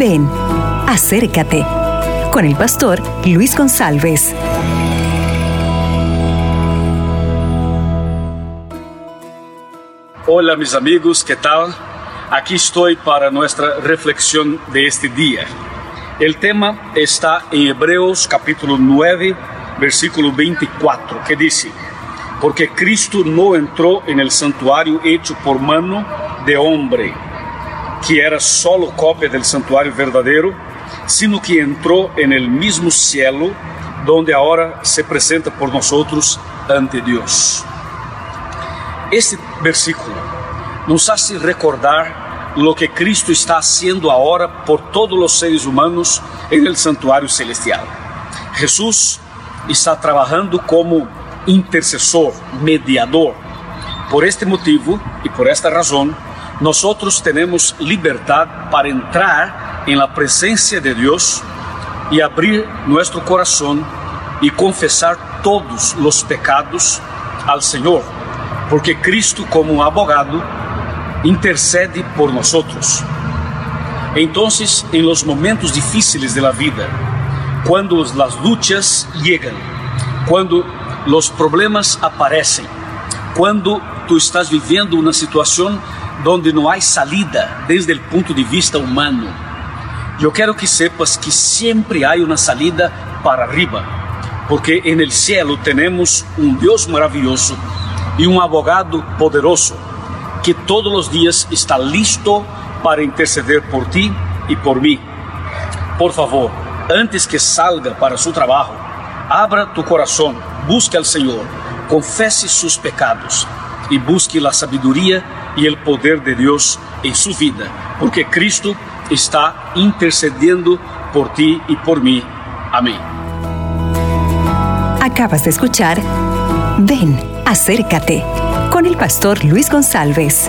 Ven, acércate con el pastor Luis González. Hola mis amigos, ¿qué tal? Aquí estoy para nuestra reflexión de este día. El tema está en Hebreos capítulo 9, versículo 24, que dice, porque Cristo no entró en el santuario hecho por mano de hombre, que era solo copia del santuario verdadero, sino que entró en el mismo cielo, donde ahora se presenta por nosotros ante Dios. Este versículo nos hace recordar lo que Cristo está haciendo ahora por todos los seres humanos en el santuario celestial. Jesús está trabajando como intercesor, mediador. Por este motivo y por esta razón, nosotros tenemos libertad para entrar en la presencia de Dios y abrir nuestro corazón y confesar todos los pecados al Señor, porque Cristo como abogado intercede por nosotros. Entonces, en los momentos difíciles de la vida, cuando las luchas llegan, cuando los problemas aparecem, quando tu estás vivendo uma situação onde não há salida desde o ponto de vista humano. Eu quero que sepas que sempre há uma salida para arriba, porque en el cielo temos um Deus maravilhoso e um abogado poderoso que todos os dias está listo para interceder por ti e por mim. Por favor, antes que salga para seu trabalho, abra tu coração busque al Señor, confese sus pecados y busque la sabiduría y el poder de Dios en su vida, porque Cristo está intercediendo por ti y por mí. Amén. Acabas de escuchar Ven, acércate con el pastor Luis González.